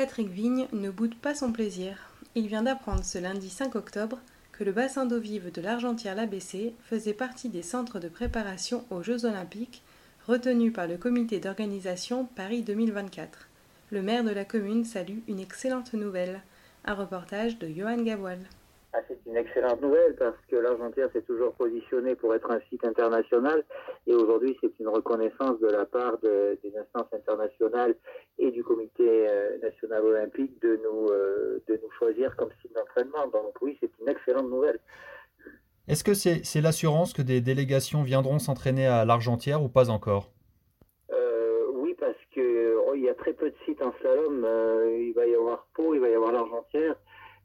Patrick Vigne ne boude pas son plaisir. Il vient d'apprendre ce lundi 5 octobre que le bassin d'eau vive de l'Argentière-l'ABC faisait partie des centres de préparation aux Jeux Olympiques retenus par le comité d'organisation Paris 2024. Le maire de la commune salue une excellente nouvelle. Un reportage de Johan Gavoil. Ah, c'est une excellente nouvelle parce que l'Argentière s'est toujours positionnée pour être un site international et aujourd'hui c'est une reconnaissance de la part de- des instances internationales et du comité euh, national olympique de nous, euh, de nous choisir comme site d'entraînement. Donc oui, c'est une excellente nouvelle. Est-ce que c'est l'assurance que des délégations viendront s'entraîner à l'Argentière ou pas encore? Euh, oui, parce que oh, y a très peu de sites en slalom. Il va y avoir Pau, il va y avoir l'Argentière.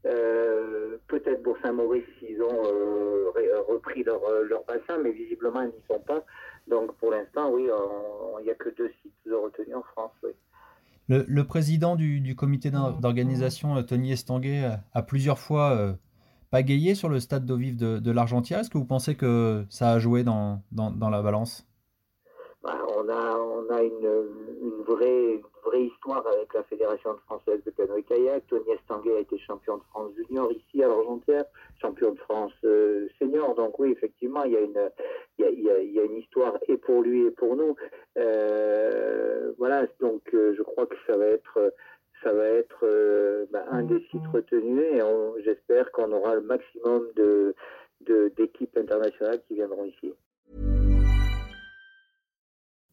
Euh, Peut-être pour Saint-Maurice, ils ont euh, ré- repris leur, euh, leur bassin, mais visiblement, ils n'y sont pas. Donc, pour l'instant, oui, on- il n'y a que deux sites de retenus en France. Oui. le, le président du, du comité d'or- d'organisation, euh, Tony Estanguet, a- plusieurs fois euh, pagayé sur le stade d'eau vive de, de l'Argentière. Est-ce que vous pensez que ça a joué dans, dans, dans la balance? On a, on a une, une, vraie, histoire avec la Fédération française de canoë-kayak. Tony Estanguet a été champion de France junior ici à l'Argentière, champion de France euh, senior. Donc oui, effectivement, il y a une, il y a, il y a- il y a une histoire et pour lui et pour nous. Euh, voilà, donc euh, je crois que ça va être, ça va être bah, un des sites retenus et j'espère qu'on aura le maximum de- d'équipes internationales qui viendront ici.